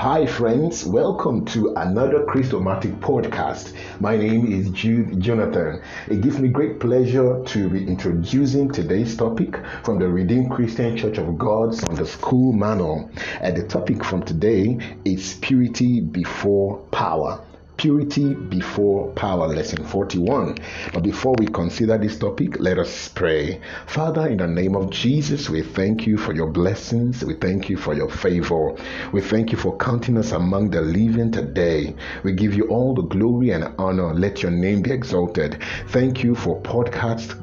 Hi, friends. Welcome to another Christomatic podcast. My name is Jude Jonathan. It gives me great pleasure to be introducing today's topic from the Redeemed Christian Church of God on the School Manual. And the topic from today is purity before power. Purity before power, lesson 41. But before we consider this topic, let us pray. Father, in the name of Jesus, we thank you for your blessings. We thank you for your favor. We thank you for counting us among the living today. We give you all the glory and honor. Let your name be exalted. Thank you for podcast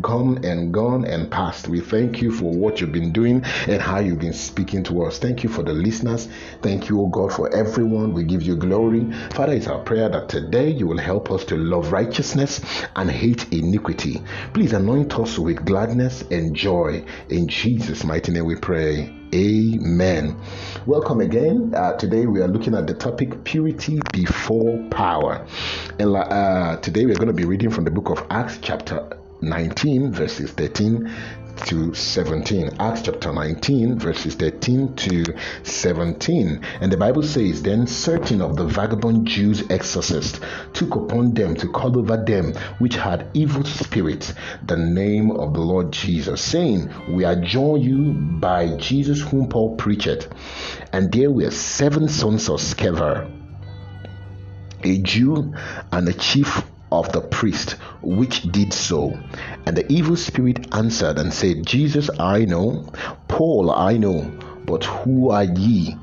gone and gone and past. We thank you for what you've been doing and how you've been speaking to us. Thank you for the listeners. Thank you, O God, for everyone. We give you glory. Father, it's our prayer that today you will help us to love righteousness and hate iniquity. Please anoint us with gladness and joy. In Jesus' mighty name we pray. Amen. Welcome again. Uh, today we are looking at the topic purity before power. And uh, today we're going to be reading from the book of Acts, chapter 19, verses 13 to 17. Acts chapter 19, verses 13 to 17. And the Bible says, Then certain of the vagabond Jews exorcists took upon them to call over them which had evil spirits the name of the Lord Jesus, saying, We adjure you by Jesus whom Paul preached. And there were seven sons of Sceva, a Jew and a chief of the priest which did so. And the evil spirit answered and said, Jesus I know, Paul I know, but who are ye?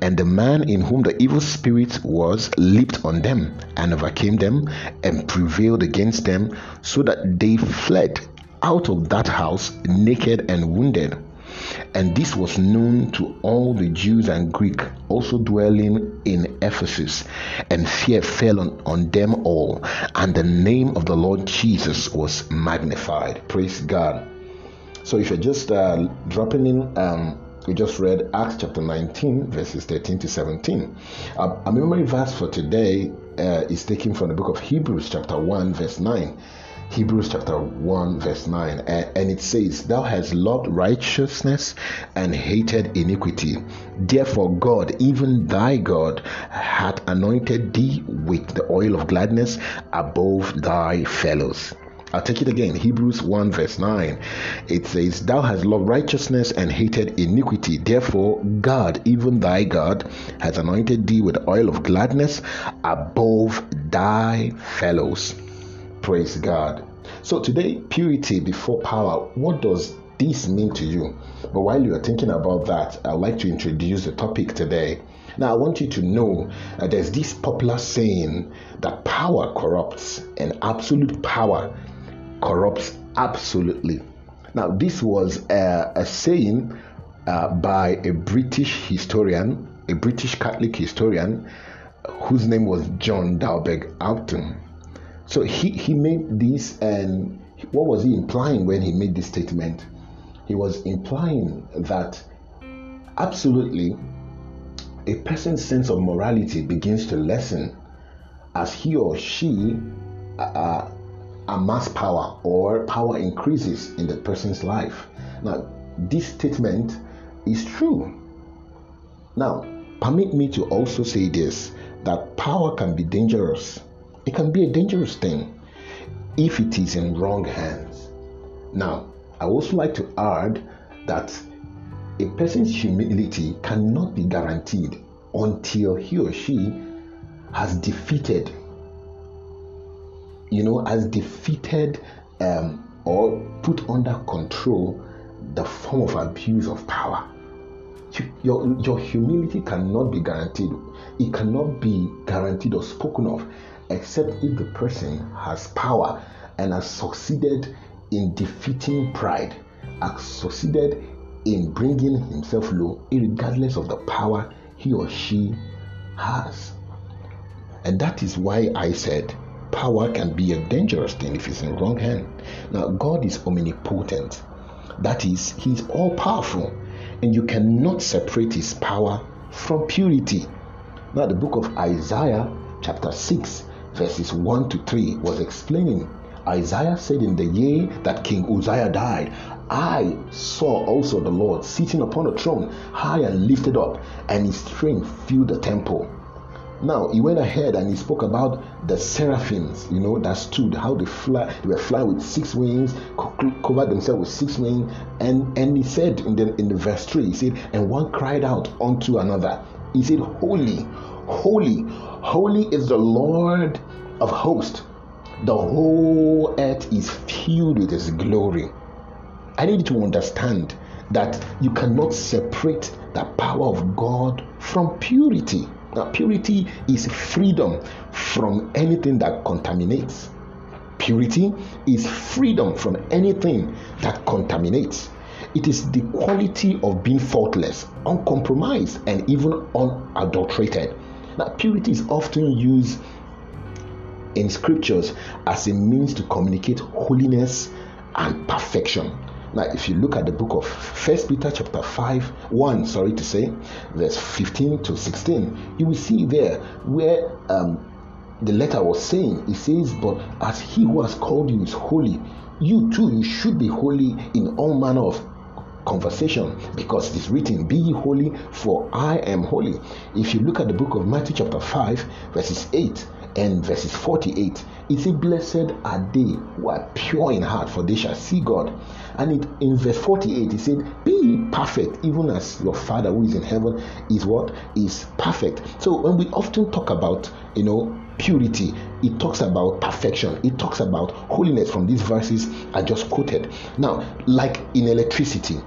And the man in whom the evil spirit was leaped on them and overcame them and prevailed against them, so that they fled out of that house naked and wounded. And this was known to all the Jews and Greek also dwelling in Ephesus. And fear fell on, on them all. And the name of the Lord Jesus was magnified. Praise God. So if you're just uh, dropping in, um, we just read Acts chapter 19, verses 13 to 17. Uh, a memory verse for today uh, is taken from the book of Hebrews, chapter 1, verse 9. Hebrews chapter 1, verse 9, and it says, Thou hast loved righteousness and hated iniquity. Therefore, God, even thy God, hath anointed thee with the oil of gladness above thy fellows. I'll take it again. Hebrews 1, verse 9. It says, Thou hast loved righteousness and hated iniquity. Therefore, God, even thy God, has anointed thee with oil of gladness above thy fellows. Praise God. So, today, purity before power. What does this mean to you? But while you are thinking about that, I'd like to introduce the topic today. Now, I want you to know that there's this popular saying that power corrupts and absolute power corrupts absolutely. Now, this was a, a saying uh, by a British historian, a British Catholic historian, whose name was John Dalberg Acton. So he, he made this, and what was he implying when he made this statement? He was implying that absolutely a person's sense of morality begins to lessen as he or she uh, amass power or power increases in the person's life. Now, this statement is true. Now, permit me to also say this that power can be dangerous it can be a dangerous thing if it is in wrong hands. Now, I also like to add that a person's humility cannot be guaranteed until he or she has defeated, you know, has defeated um, or put under control the form of abuse of power. Your, your humility cannot be guaranteed. It cannot be guaranteed or spoken of except if the person has power and has succeeded in defeating pride, has succeeded in bringing himself low, regardless of the power he or she has. And that is why I said power can be a dangerous thing if it's in the wrong hand. Now, God is omnipotent, that is, He is all powerful, and you cannot separate His power from purity. Now, the book of Isaiah, chapter 6, verses 1 to 3 was explaining Isaiah said, In the year that King Uzziah died, I saw also the Lord sitting upon a throne, high and lifted up, and his train filled the temple. Now he went ahead and he spoke about the seraphims, you know, that stood, how they fly, they were flying with six wings, covered themselves with six wings, and and he said in the in the verse three, he said, and one cried out unto another. He said, Holy, holy, holy is the Lord of hosts. The whole earth is filled with his glory. I need you to understand that you cannot separate the power of God from purity. Now, purity is freedom from anything that contaminates. Purity is freedom from anything that contaminates. It is the quality of being faultless, uncompromised, and even unadulterated. Now, purity is often used in scriptures as a means to communicate holiness and perfection. Now, if you look at the book of First Peter chapter 5, 1, sorry to say, verse 15 to 16, you will see there where um, the letter was saying, it says, But as he who has called you is holy, you too you should be holy in all manner of conversation because it's written, Be ye holy, for I am holy. If you look at the book of Matthew, chapter 5, verses 8 and verses 48, it says, Blessed are they who are pure in heart, for they shall see God. And it, in verse 48, it said, Be perfect, even as your Father who is in heaven is what? Is perfect. So when we often talk about, you know, purity, it talks about perfection, it talks about holiness from these verses I just quoted. Now, like in electricity,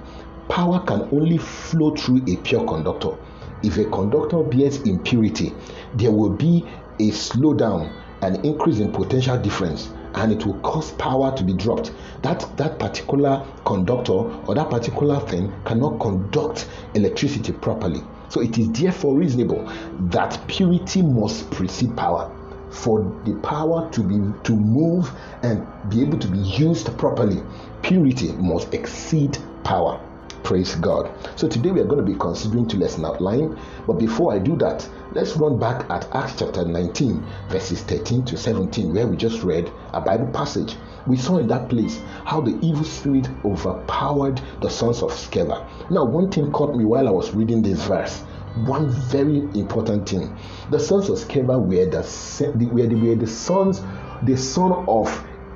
power can only flow through a pure conductor. If a conductor bears impurity, there will be a slowdown, an increase in potential difference, and it will cause power to be dropped. That that particular conductor or that particular thing cannot conduct electricity properly. So it is therefore reasonable that purity must precede power. For the power to be to move and be able to be used properly, purity must exceed power. Praise God. So today we are going to be considering two lesson outline. But before I do that, let's run back at Acts chapter 19, verses 13 to 17, where we just read a Bible passage. We saw in that place how the evil spirit overpowered the sons of Sceva. Now, one thing caught me while I was reading this verse. One very important thing: the sons of Sceva were the were the, were the sons, the son of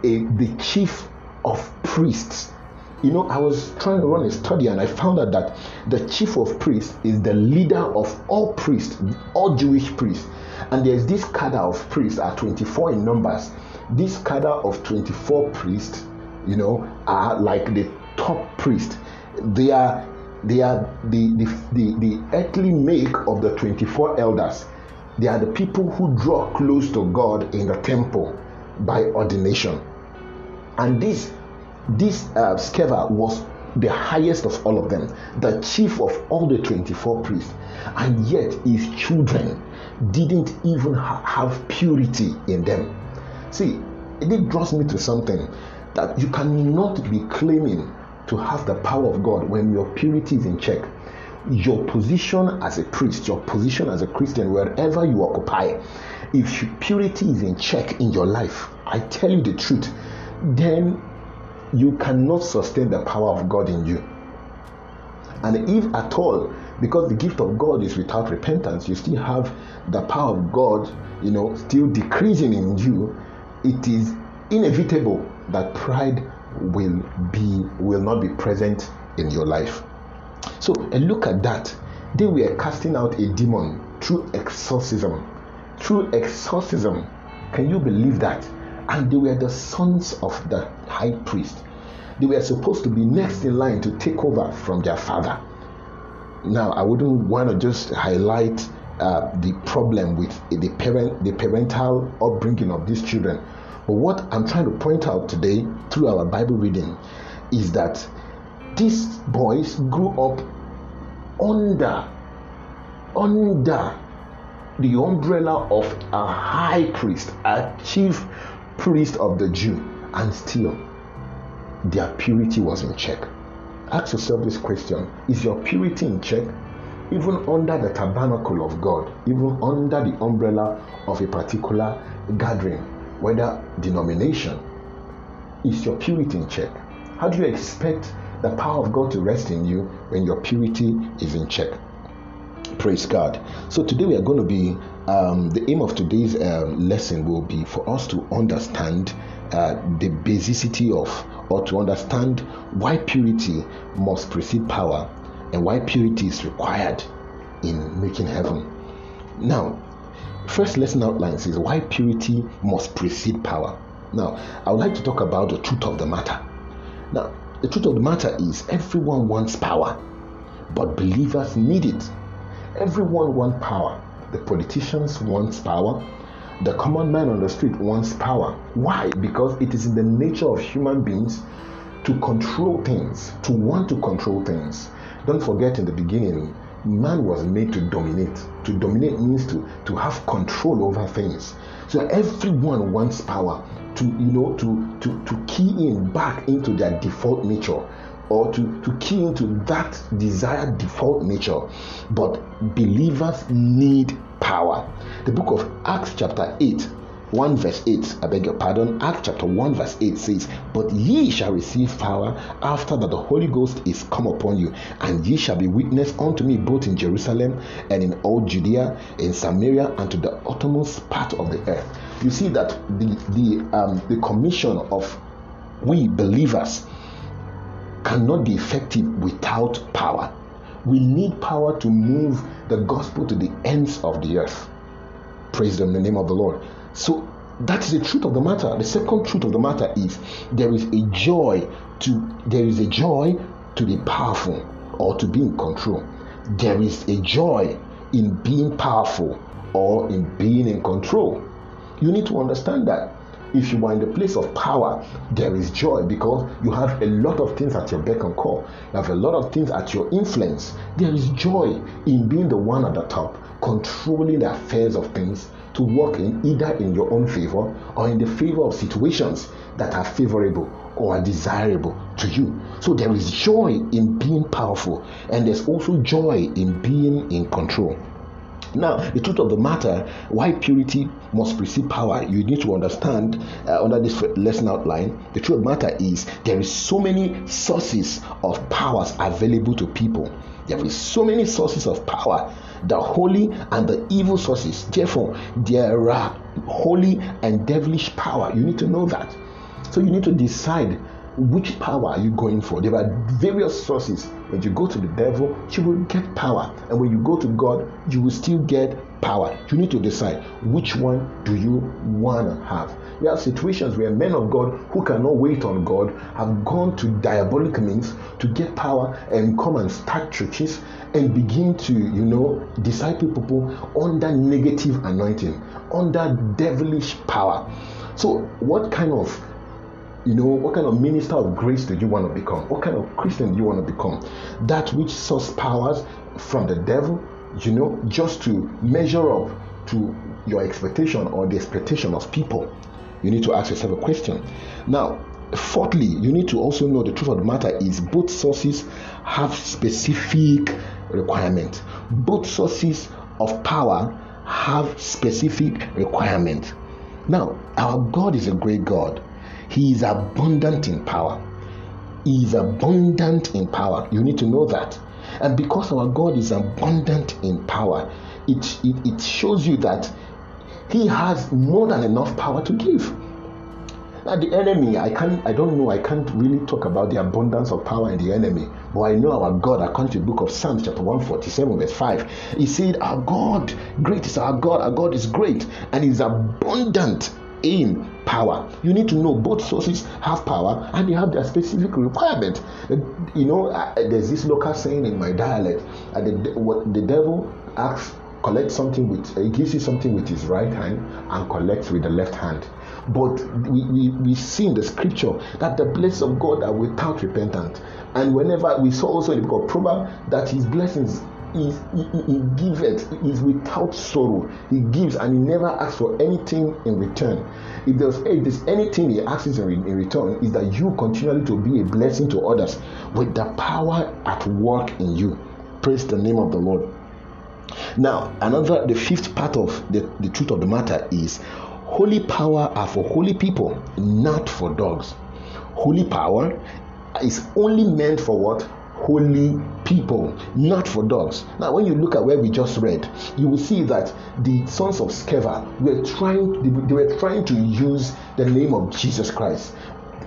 a the chief of priests you know, I was trying to run a study and I found out that the chief of priests is the leader of all priests, all Jewish priests. And there's this cadre of priests are 24 in numbers. This cadre of 24 priests, you know, are like the top priest. They are they are the, the, the, the earthly make of the 24 elders. They are the people who draw close to God in the temple by ordination. And this this uh, Sceva was the highest of all of them, the chief of all the 24 priests, and yet his children didn't even ha- have purity in them. See, it draws me to something that you cannot be claiming to have the power of God when your purity is in check. Your position as a priest, your position as a Christian, wherever you occupy, if purity is in check in your life, I tell you the truth, then you cannot sustain the power of God in you. And if at all, because the gift of God is without repentance, you still have the power of God, you know, still decreasing in you, it is inevitable that pride will be will not be present in your life. So and look at that. They were casting out a demon through exorcism. Through exorcism. Can you believe that? and they were the sons of the high priest. They were supposed to be next in line to take over from their father. Now, I wouldn't want to just highlight uh, the problem with the parent, the parental upbringing of these children. But what I'm trying to point out today through our Bible reading is that these boys grew up under under the umbrella of a high priest, a chief priest of the Jew, and still their purity was in check. Ask yourself this question Is your purity in check? Even under the tabernacle of God, even under the umbrella of a particular gathering, whether denomination, is your purity in check? How do you expect the power of God to rest in you when your purity is in check? Praise God. So today we are going to be um, the aim of today's uh, lesson will be for us to understand uh, the basicity of or to understand why purity must precede power and why purity is required in making heaven. Now, first lesson outline says why purity must precede power. Now, I would like to talk about the truth of the matter. Now, the truth of the matter is everyone wants power, but believers need it. Everyone wants power. The politicians want power. The common man on the street wants power. Why? Because it is in the nature of human beings to control things, to want to control things. Don't forget in the beginning, man was made to dominate. To dominate means to, to have control over things. So everyone wants power to you know to to to key in back into their default nature or to, to key into that desired default nature. But believers need power. The book of Acts, chapter 8, 1 verse 8, I beg your pardon, Acts chapter 1 verse 8 says, But ye shall receive power after that the Holy Ghost is come upon you, and ye shall be witness unto me both in Jerusalem and in all Judea, in Samaria, and to the uttermost part of the earth. You see that the the um, the commission of we believers cannot be effective without power. We need power to move the gospel to the ends of the earth. Praise the name of the Lord. So that is the truth of the matter. The second truth of the matter is there is a joy to there is a joy to be powerful or to be in control. There is a joy in being powerful or in being in control. You need to understand that if you are in the place of power, there is joy because you have a lot of things at your beck and call. You have a lot of things at your influence. There is joy in being the one at the top, controlling the affairs of things to work in either in your own favor or in the favor of situations that are favorable or are desirable to you. So there is joy in being powerful, and there's also joy in being in control. Now, the truth of the matter, why purity must precede power, you need to understand uh, under this lesson outline. The truth of the matter is there is so many sources of powers available to people. There is so many sources of power, the holy and the evil sources. Therefore, there are holy and devilish power. You need to know that. So you need to decide which power are you going for? There are various sources. When you go to the devil, you will get power. And when you go to God, you will still get power. You need to decide which one do you want to have. There are situations where men of God who cannot wait on God have gone to diabolic means to get power and come and start churches and begin to, you know, disciple people under negative anointing, under devilish power. So, what kind of you know, what kind of minister of grace do you want to become? What kind of Christian do you want to become? That which source powers from the devil, you know, just to measure up to your expectation or the expectation of people. You need to ask yourself a question. Now, fourthly, you need to also know the truth of the matter is both sources have specific requirements. Both sources of power have specific requirements. Now, our God is a great God he is abundant in power. He is abundant in power. You need to know that. And because our God is abundant in power, it, it, it shows you that He has more than enough power to give. Now the enemy, I can't, I don't know, I can't really talk about the abundance of power in the enemy, but I know our God, according to the book of Psalms, chapter 147, verse 5, he said, Our God, great is our God, our God is great, and is abundant in power. You need to know both sources have power and they have their specific requirement. Uh, you know, uh, uh, there's this local saying in my dialect: uh, the, what the devil asks, collects something with, he gives you something with his right hand and collects with the left hand. But we, we, we see in the scripture that the blessings of God are without repentance. And whenever we saw also in the book of Proverbs that his blessings is he, he, giveth is without sorrow. He gives and he never asks for anything in return. If there's, if there's anything he asks in, in return, is that you continually to be a blessing to others with the power at work in you. Praise the name of the Lord. Now, another, the fifth part of the, the truth of the matter is holy power are for holy people, not for dogs. holy power is only meant for what? Holy people, not for dogs. Now, when you look at where we just read, you will see that the sons of Sceva were trying, they were trying to use the name of Jesus Christ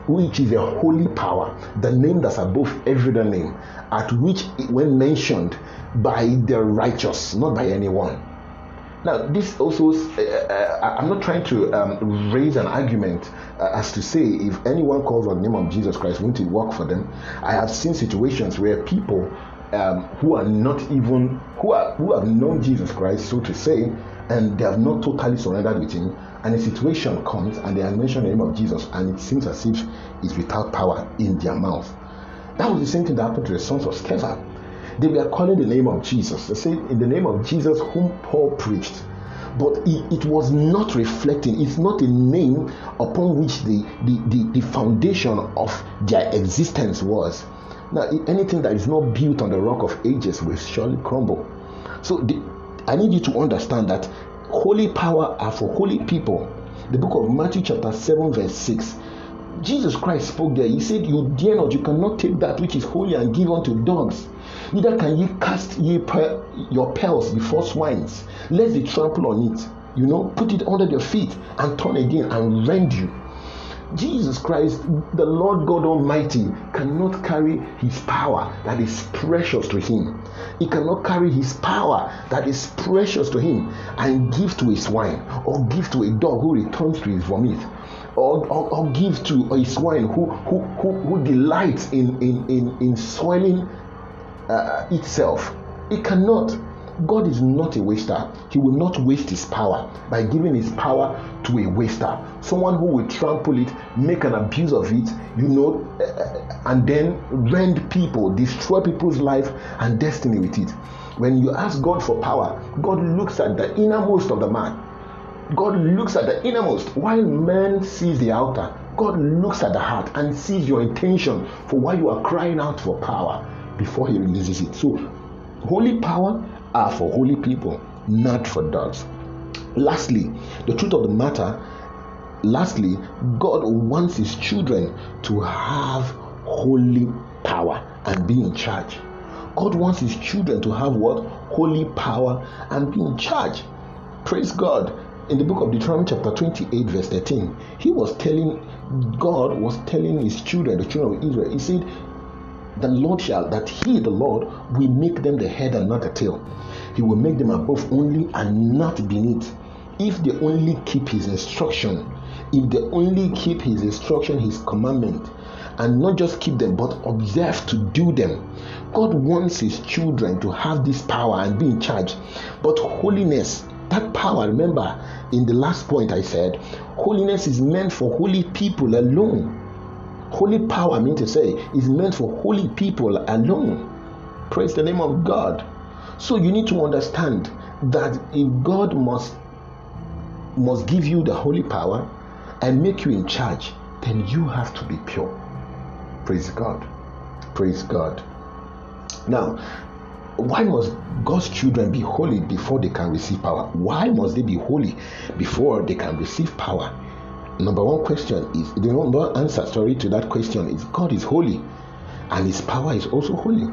which is a holy power, the name that's above every other name, at which, when mentioned by the righteous, not by anyone. Now, this also, uh, uh, I'm not trying to um, raise an argument uh, as to say if anyone calls on the name of Jesus Christ, won't it work for them? I have seen situations where people um, who are not even who are who have known Jesus Christ, so to say, and they have not totally surrendered with Him, and a situation comes and they have mentioned the name of Jesus, and it seems as if it's without power in their mouth. That was the same thing that happened to the sons of Sceva they were calling the name of Jesus. They said, In the name of Jesus, whom Paul preached. But it, was not reflecting, it's not a name upon which the, the, the, the foundation of their existence was. Now, anything that is not built on the rock of ages will surely crumble. So, the, I need you to understand that holy power are for holy people. The book of Matthew, chapter 7, verse 6 Jesus Christ spoke there. He said, You dare not, you cannot take that which is holy and give unto dogs. Neither can ye cast ye per, your pearls before swines, lest they trample on it. You know, put it under their feet and turn again and rend you. Jesus Christ, the Lord God Almighty, cannot carry his power that is precious to him. He cannot carry his power that is precious to him and give to a swine or give to a dog who returns to his vomit or, or, or give to a swine who, who, who, who delights in, in, in, in soiling uh, itself. It cannot. God is not a waster. He will not waste his power by giving his power to a waster. Someone who will trample it, make an abuse of it, you know, uh, and then rend people, destroy people's life and destiny with it. When you ask God for power, God looks at the innermost of the man God looks at the innermost while man sees the outer. God looks at the heart and sees your intention for why you are crying out for power before He releases it. So, holy power are for holy people, not for dogs. Lastly, the truth of the matter, lastly, God wants His children to have holy power and be in charge. God wants His children to have what? Holy power and be in charge. Praise God in the book of Deuteronomy, chapter 28, verse 13, he was telling, God was telling his children, the children of Israel, he said, The Lord shall, that he, the Lord, will make them the head and not the tail. He will make them above only and not beneath. If they only keep his instruction, if they only keep his instruction, his commandment, and not just keep them, but observe to do them. God wants his children to have this power and be in charge. But holiness that power, remember, in the last point I said, holiness is meant for holy people alone. Holy power, I mean to say, is meant for holy people alone. Praise the name of God. So you need to understand that if God must must give you the holy power and make you in charge, then you have to be pure. Praise God. Praise God. Now, why must God's children be holy before they can receive power? Why must they be holy before they can receive power? Number one question is the number answer sorry to that question is God is holy and his power is also holy.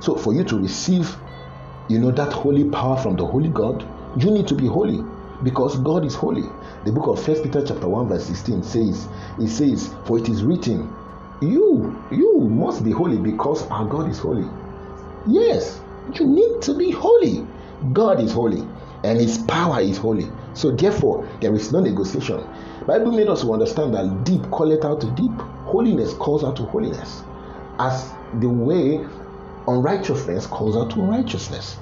So for you to receive you know that holy power from the holy God, you need to be holy because God is holy. The book of First Peter chapter 1 verse 16 says, it says, For it is written, You, you must be holy because our God is holy. Yes, you need to be holy. God is holy and his power is holy. So therefore, there is no negotiation. Bible made us understand that deep calleth out to deep. Holiness calls out to holiness. As the way unrighteousness calls out to unrighteousness.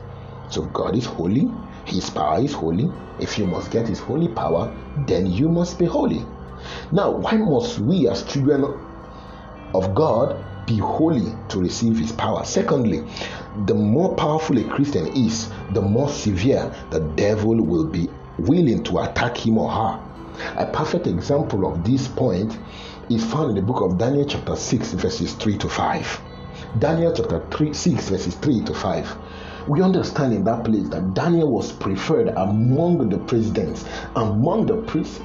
So God is holy, his power is holy. If you must get his holy power, then you must be holy. Now, why must we as children of God be holy to receive his power. Secondly, the more powerful a Christian is, the more severe the devil will be willing to attack him or her. A perfect example of this point is found in the book of Daniel, chapter 6, verses 3 to 5. Daniel chapter 3, 6, verses 3 to 5. we understand in that place that Daniel was preferred among the presidents, among the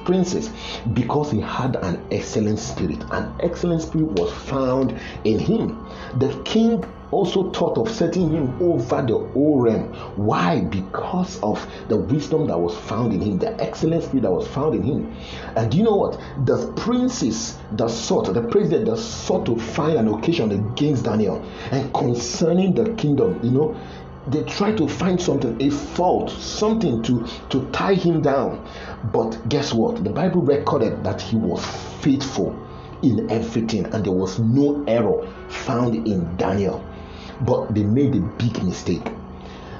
princes, because he had an excellent spirit. An excellent spirit was found in him. The king also thought of setting him over the whole realm. Why? Because of the wisdom that was found in him, the excellent spirit that was found in him. And do you know what? The princes that sought, the president that sought to find an occasion against Daniel and concerning the kingdom, you know, they tried to find something, a fault, something to, to tie him down. But guess what? The Bible recorded that he was faithful in everything and there was no error found in Daniel but they made a big mistake.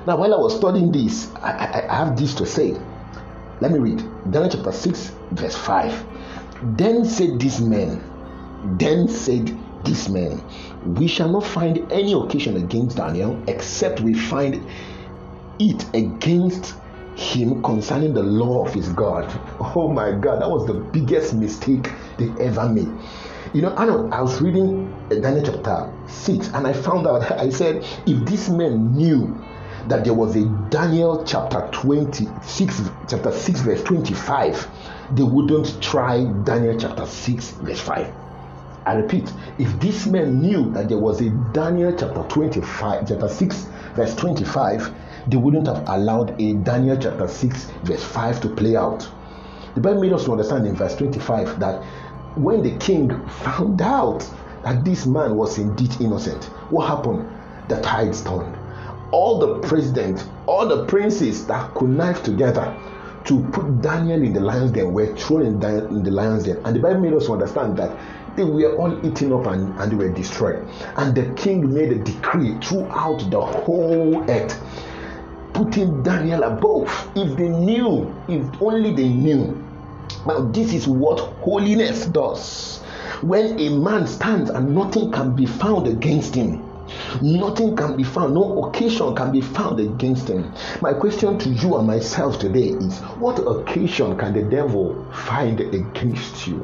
Now, while I was studying this, I, I, I have this to say. Let me read Daniel chapter 6, verse 5. Then said this man, then said this man, we shall not find any occasion against Daniel except we find it against him concerning the law of his God. Oh my God, that was the biggest mistake they ever made. You know, I know I was reading Daniel chapter 6 and I found out, I said, if this man knew that there was a Daniel chapter 26, chapter 6, verse 25, they wouldn't try Daniel chapter 6, verse 5. I repeat, if this man knew that there was a Daniel chapter 25, chapter 6, verse 25, they wouldn't have allowed a Daniel chapter 6, verse 5 to play out. The Bible made us understand in verse 25 that when the king found out that this man was indeed innocent, what happened? The tides turned. All the presidents, all the princes that connived together to put Daniel in the lion's den were thrown in, the lion's den. And the Bible made us understand that they were all eaten up and, and they were destroyed. And the king made a decree throughout the whole earth, putting Daniel above. If they knew, if only they knew now, this is what holiness does. When a man stands and nothing can be found against him, nothing can be found, no occasion can be found against him. My question to you and myself today is what occasion can the devil find against you?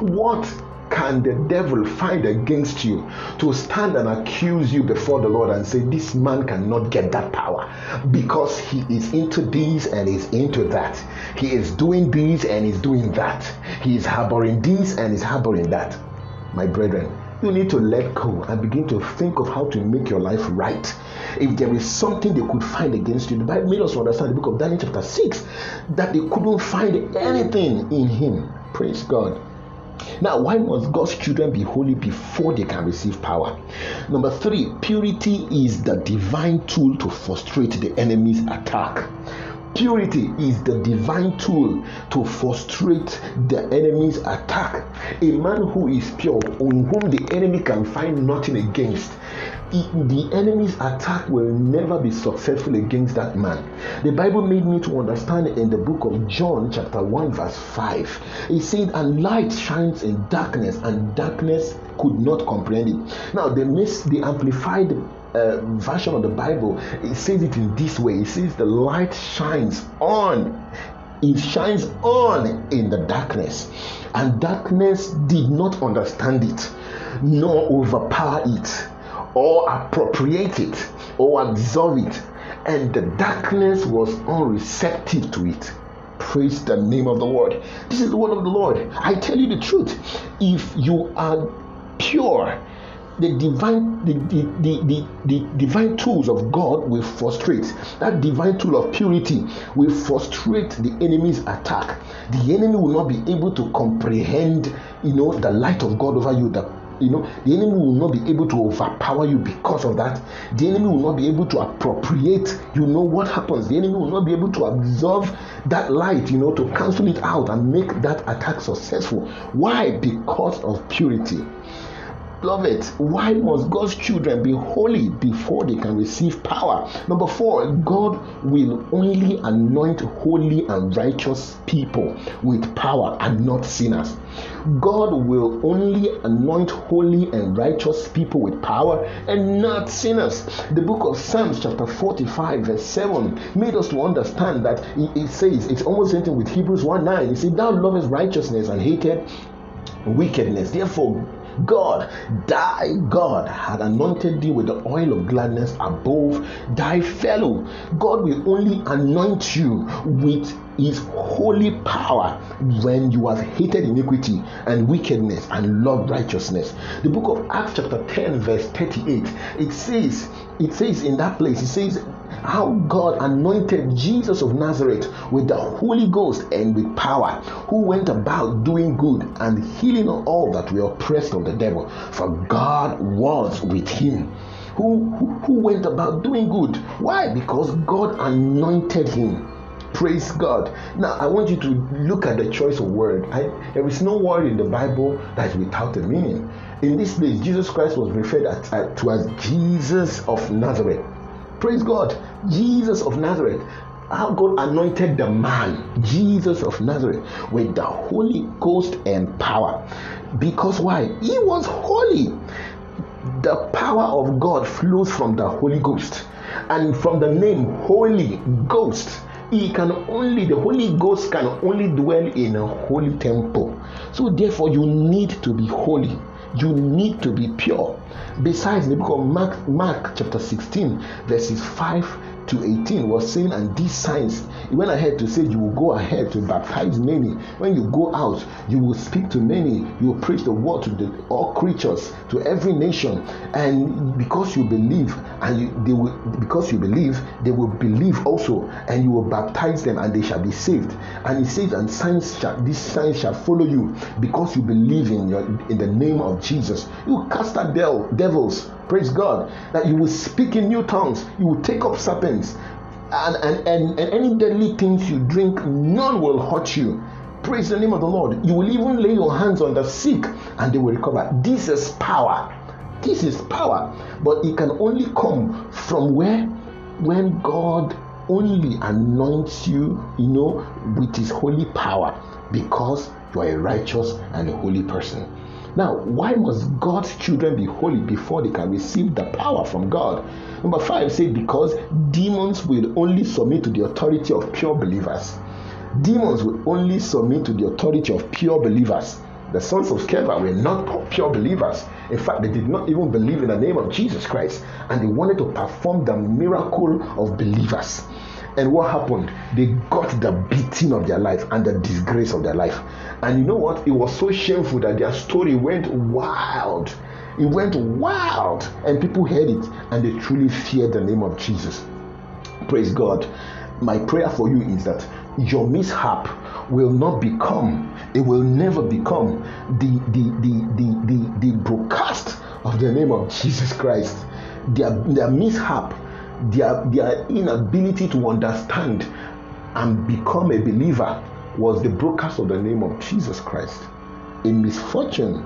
What can the devil find against you to stand and accuse you before the Lord and say, This man cannot get that power because he is into this and is into that. He is doing this and is doing that. He is harboring this and is harboring that. My brethren, you need to let go and begin to think of how to make your life right. If there is something they could find against you, the Bible made us understand the book of Daniel, chapter 6, that they couldn't find anything in him. Praise God. Now, why must God's children be holy before they can receive power? Number three, purity is the divine tool to frustrate the enemy's attack. Purity is the divine tool to frustrate the enemy's attack. A man who is pure, on whom the enemy can find nothing against, the enemy's attack will never be successful against that man. The Bible made me to understand in the book of John, chapter 1, verse 5. It said, And light shines in darkness, and darkness could not comprehend it. Now, the, mis- the amplified uh, version of the Bible, it says it in this way it says, The light shines on it shines on in the darkness, and darkness did not understand it nor overpower it or appropriate it or absorb it, and the darkness was unreceptive to it. Praise the name of the Lord. This is the word of the Lord. I tell you the truth. If you are pure, the divine the, the, the, the, the divine tools of God will frustrate. That divine tool of purity will frustrate the enemy's attack. The enemy will not be able to comprehend, you know, the light of God over you, the you know the enemy will not be able to overpower you because of that. The enemy will not be able to appropriate you know what happens. The enemy will not be able to absorb that light you know to cancel it out and make that attack successful. Why? Because of purity Beloved, why must God's children be holy before they can receive power? Number four, God will only anoint holy and righteous people with power and not sinners. God will only anoint holy and righteous people with power and not sinners. The book of Psalms, chapter 45, verse 7, made us to understand that it, says, it's almost same thing with Hebrews 1 9. It says, Thou lovest righteousness and hated wickedness. Therefore, God, thy God had anointed thee with the oil of gladness above thy fellow. God will only anoint you with his holy power when you have hated iniquity and wickedness and loved righteousness. The book of Acts, chapter 10, verse 38, it says, it says in that place, it says, how God anointed Jesus of Nazareth with the Holy Ghost and with power, who went about doing good and healing all that were oppressed of the devil, for God was with him. Who, who, went about doing good. Why? Because God anointed him. Praise God. Now, I want you to look at the choice of word. I, there is no word in the Bible that is without a meaning. In this place, Jesus Christ was referred at, at, to as Jesus of Nazareth. Praise God. Jesus of Nazareth. How God anointed the man, Jesus of Nazareth, with the Holy Ghost and power. Because why? He was holy. The power of God flows from the Holy Ghost and from the name Holy Ghost he can only the holy ghost can only dwell in a holy temple so therefore you need to be holy you need to be pure besides the book of mark mark chapter 16 verses 5 to 18 was saying, and these signs, he went ahead to say, You will go ahead to baptize many. When you go out, you will speak to many, you will preach the word to the, all creatures, to every nation. And because you believe, and you, they will because you believe, they will believe also, and you will baptize them, and they shall be saved. And he says, And signs shall these signs shall follow you because you believe in your in the name of Jesus. You cast out devils Praise God. That you will speak in new tongues. You will take up serpents. And, and, and, and any deadly things you drink, none will hurt you. Praise the name of the Lord. You will even lay your hands on the sick and they will recover. This is power. This is power. But it can only come from where? When God only anoints you, you know, with his holy power because you are a righteous and a holy person. Now, why must God's children be holy before they can receive the power from God? Number five say because demons will only submit to the authority of pure believers. Demons will only submit to the authority of pure believers. The sons of Sceva were not pure believers. In fact, they did not even believe in the name of Jesus Christ, and they wanted to perform the miracle of believers. And what happened? They got the beating of their life and the disgrace of their life. And you know what? It was so shameful that their story went wild. It went wild. And people heard it and they truly feared the name of Jesus. Praise God. My prayer for you is that your mishap will not become, it will never become the the the the the, the broadcast of the name of Jesus Christ. Their, their mishap their, their inability to understand and become a believer was the broadcast of the name of Jesus Christ. A misfortune.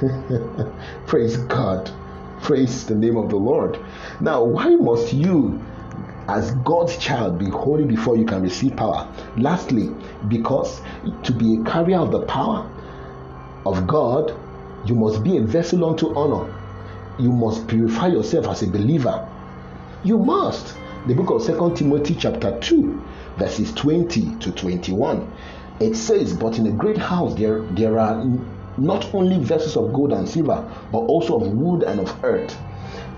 Praise God. Praise the name of the Lord. Now, why must you, as God's child, be holy before you can receive power? Lastly, because to be a carrier of the power of God, you must be a vessel unto honor. You must purify yourself as a believer you must. The book of Second Timothy, chapter 2, verses 20 to 21. It says, But in a great house there, there are not only vessels of gold and silver, but also of wood and of earth,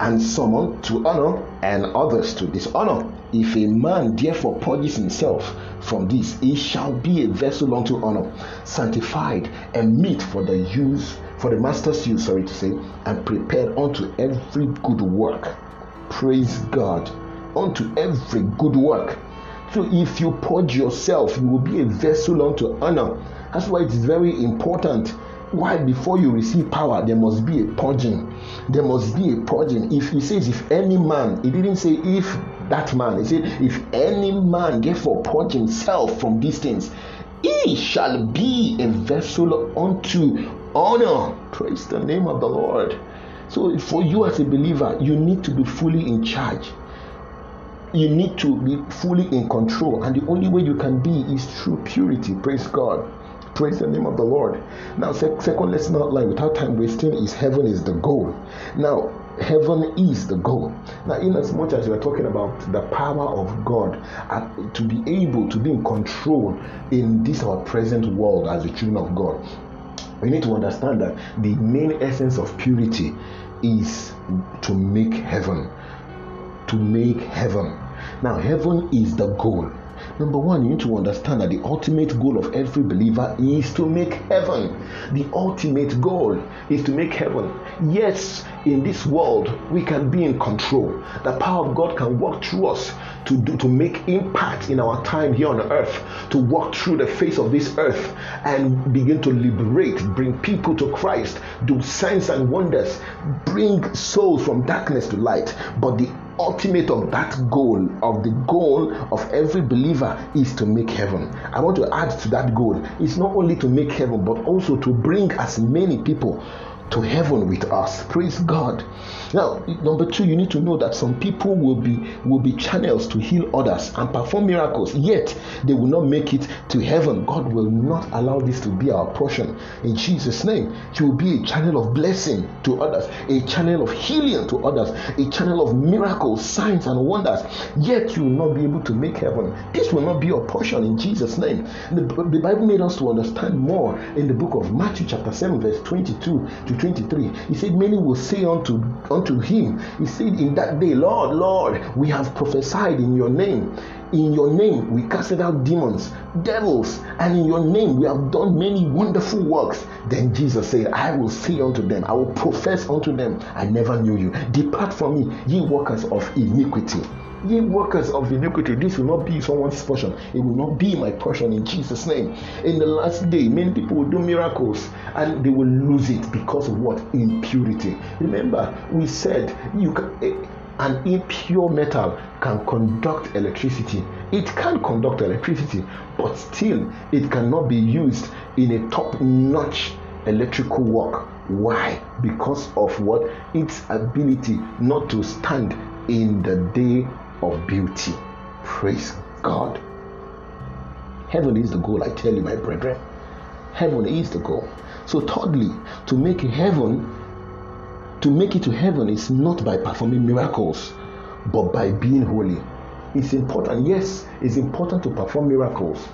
and some to honor and others to dishonor. If a man therefore purges himself from this, he shall be a vessel unto honor, sanctified and meet for the use, for the master's use, sorry to say, and prepared unto every good work praise God unto every good work. So if you purge yourself, you will be a vessel unto honor. That's why it is very important. Why before you receive power, there must be a purging. There must be a purging. If he says, if any man, he didn't say if that man, he said, if any man therefore purge himself from these things, he shall be a vessel unto honor. Praise the name of the Lord. So, for you as a believer, you need to be fully in charge. You need to be fully in control. And the only way you can be is through purity. Praise God. Praise the name of the Lord. Now, second lesson outline without time wasting is heaven is the goal. Now, heaven is the goal. Now, in as much as we are talking about the power of God uh, to be able to be in control in this our present world as the children of God, You need to understand that the main essence of purity is to make heaven. To make heaven. Now, heaven is the goal. Number one, you need to understand that the ultimate goal of every believer is to make heaven. The ultimate goal is to make heaven. Yes, in this world, we can be in control. The power of God can work through us to, do, to make impact in our time here on earth, to walk through the face of this earth and begin to liberate, bring people to Christ, do signs and wonders, bring souls from darkness to light. But the ultimate of that goal, of the goal of every believer, is to make heaven. I want to add to that goal. It's not only to make heaven, but also to bring as many people to heaven with us. Praise God. Now, number two, you need to know that some people will be will be channels to heal others and perform miracles, yet they will not make it to heaven. God will not allow this to be our portion. In Jesus' name, you will be a channel of blessing to others, a channel of healing to others, a channel of miracles, signs, and wonders. Yet you will not be able to make heaven. This will not be your portion in Jesus' name. The, the Bible made us to understand more in the book of Matthew, chapter 7, verse 22 to 23. He said, Many will say unto unto him. He said, In that day, Lord, Lord, we have prophesied in your name. In your name, we casted out demons, devils, and in your name, we have done many wonderful works. Then Jesus said, I will say unto them, I will profess unto them, I never knew you. Depart from me, ye workers of iniquity. Ye workers of iniquity, this will not be someone's portion. It will not be my portion in Jesus' name. In the last day, many people will do miracles and they will lose it because of what? Impurity. Remember, we said you can, eh, an impure metal can conduct electricity. It can conduct electricity, but still it cannot be used in a top-notch electrical work. Why? Because of what? Its ability not to stand in the day of beauty. Praise God. Heaven is the goal, I tell you, my brethren. Heaven is the goal. So, thirdly, to make heaven, to make it to heaven is not by performing miracles, but by being holy. It's important, yes, it's important to perform miracles.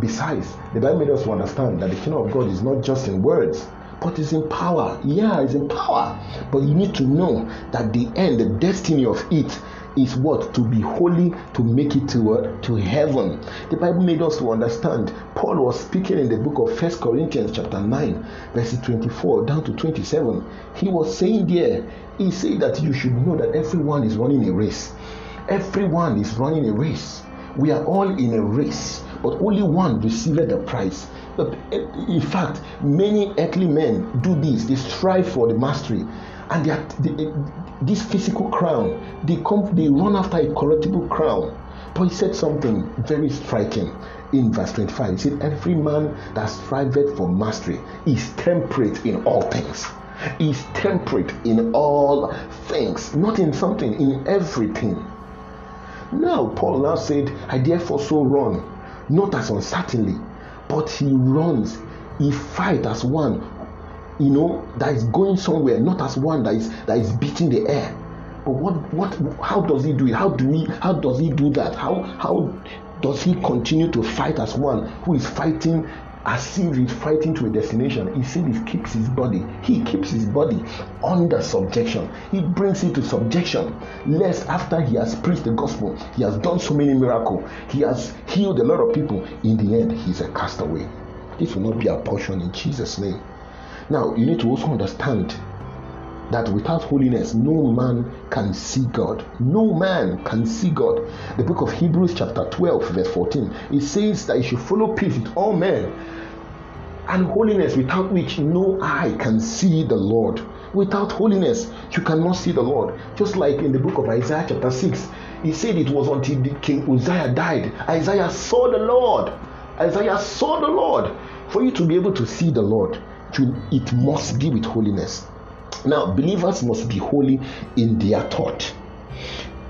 Besides, the Bible made us understand that the kingdom of God is not just in words, but it's in power. Yeah, it's in power. But you need to know that the end, the destiny of it is what to be holy to make it to uh, to heaven. The bible made us to understand paul was speaking in the book of first corinthians chapter 9 verses 24 down to 27 he was saying there he said that you should know that everyone is running a race. Everyone is running a race. We are all in a race but only one received the prize. But in fact many earthly men do this. They strive for the mastery and they are, they, this physical crown they come they run after a corruptible crown. But he said something very striking in verse 25 he said every man that striveth for mastery is temperate in all things. Is temperate in all things not in something in everything. Now paul now said i therefore so run not as uncertainly but he runs. He fight as one you know that is going somewhere not as one that is that is beating the air. But what what how does he do it? How do we how does he do that? How how does he continue to fight as one who is fighting as if he's fighting to a destination? He said he keeps his body. He keeps his body under subjection. He brings it to subjection lest after he has preached the gospel he has done so many miracles he has healed a lot of people. In the end he's a castaway. This will not be a portion in jesus name now, you need to also understand that without holiness, no man can see God. No man can see God. The book of Hebrews, chapter 12, verse 14, it says that you should follow peace with all men and holiness, without which no eye can see the Lord. Without holiness, you cannot see the Lord. Just like in the book of Isaiah, chapter 6, he said it was until King Uzziah died. Isaiah saw the Lord. Isaiah saw the Lord. For you to be able to see the Lord, to, it must be with holiness. Now, believers must be holy in their thought.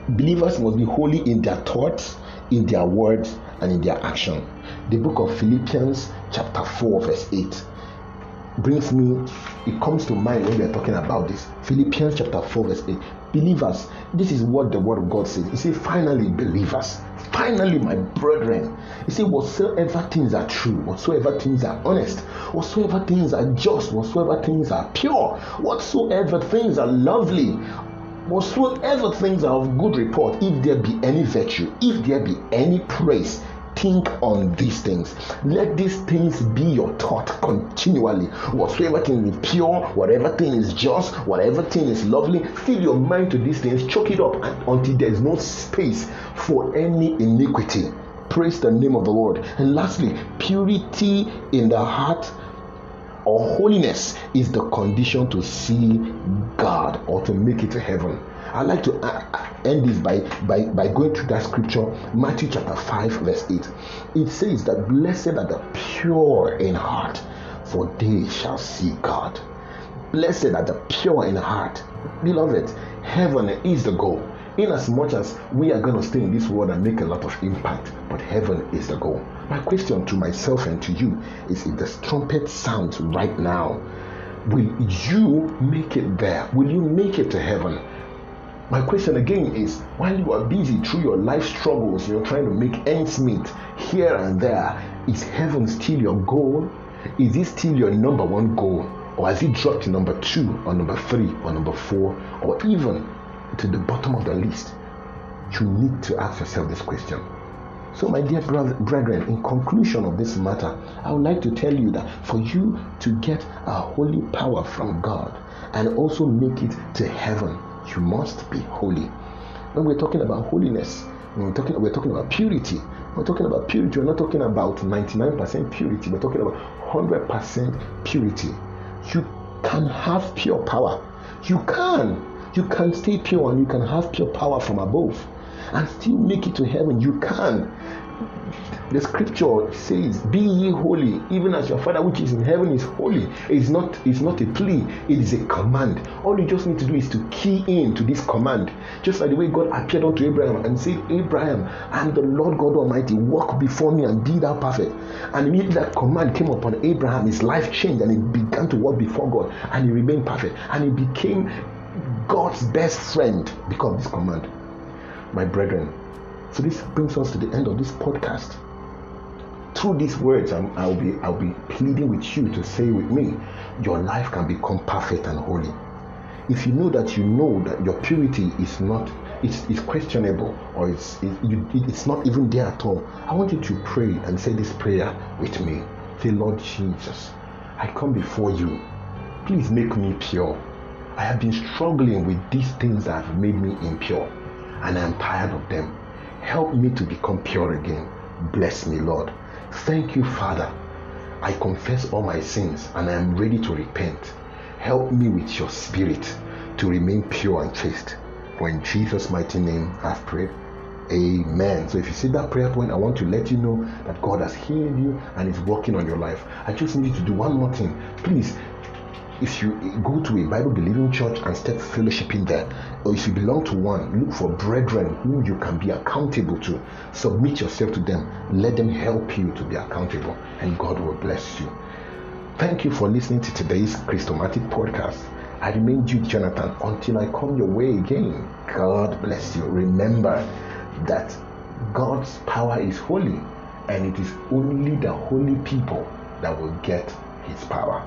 Believers must be holy in their thoughts, in their words, and in their action. The book of Philippians, chapter 4, verse 8, brings me, it comes to mind when we are talking about this. Philippians chapter 4, verse 8. Believers, this is what the word of God says. He says, finally, believers, Finally, my brethren, he said, Whatsoever things are true, whatsoever things are honest, whatsoever things are just, whatsoever things are pure, whatsoever things are lovely, whatsoever things are of good report, if there be any virtue, if there be any praise, think on these things. Let these things be your thought continually. Whatsoever thing is pure, whatever thing is just, whatever thing is lovely, fill your mind to these things, choke it up until there is no space for any iniquity. Praise the name of the Lord. And lastly, purity in the heart or holiness is the condition to see God or to make it to heaven. I like to uh, uh, end this by, by, by going through that scripture, Matthew chapter 5, verse 8. It says that blessed are the pure in heart, for they shall see God. Blessed are the pure in heart. Beloved, heaven is the goal. In as much as we are going to stay in this world and make a lot of impact, but heaven is the goal. My question to myself and to you is if the trumpet sounds right now, will you make it there? Will you make it to heaven? My question again is while you are busy through your life struggles, you're trying to make ends meet here and there, is heaven still your goal? Is it still your number one goal? Or has it dropped to number two, or number three, or number four, or even to the bottom of the list? You need to ask yourself this question. So, my dear brethren, in conclusion of this matter, I would like to tell you that for you to get a holy power from God and also make it to heaven, you must be holy. When we're talking about holiness, we're talking, we're talking about purity. We're talking about purity. We're not talking about 99% purity. We're talking about 100% purity. You can have pure power. You can. You can stay pure and you can have pure power from above and still make it to heaven. You can. The scripture says, Be ye holy, even as your Father which is in heaven is holy. It's not, it's not a plea, it is a command. All you just need to do is to key in to this command. Just like the way God appeared unto Abraham and said, Abraham, I'm the Lord God Almighty, walk before me and be thou perfect. And immediately that command came upon Abraham, his life changed and he began to walk before God and he remained perfect. And he became God's best friend because of this command. My brethren, so this brings us to the end of this podcast. Through these words, i will be I'll be pleading with you to say with me, your life can become perfect and holy. If you know that you know that your purity is not it's, it's questionable or it's it, you, it's not even there at all, I want you to pray and say this prayer with me. Say, Lord Jesus, I come before you. Please make me pure. I have been struggling with these things that have made me impure, and I am tired of them. Help me to become pure again. Bless me, Lord. Thank you, Father. I confess all my sins and I am ready to repent. Help me with your spirit to remain pure and chaste. For in Jesus' mighty name I've prayed. Amen. So if you see that prayer point, I want to let you know that God has healed you and is working on your life. I just need you to do one more thing. Please if you go to a Bible believing church and start fellowshipping there, or if you belong to one, look for brethren whom you can be accountable to. Submit yourself to them. Let them help you to be accountable, and God will bless you. Thank you for listening to today's Christomatic podcast. I remain Jude Jonathan until I come your way again. God bless you. Remember that God's power is holy, and it is only the holy people that will get his power.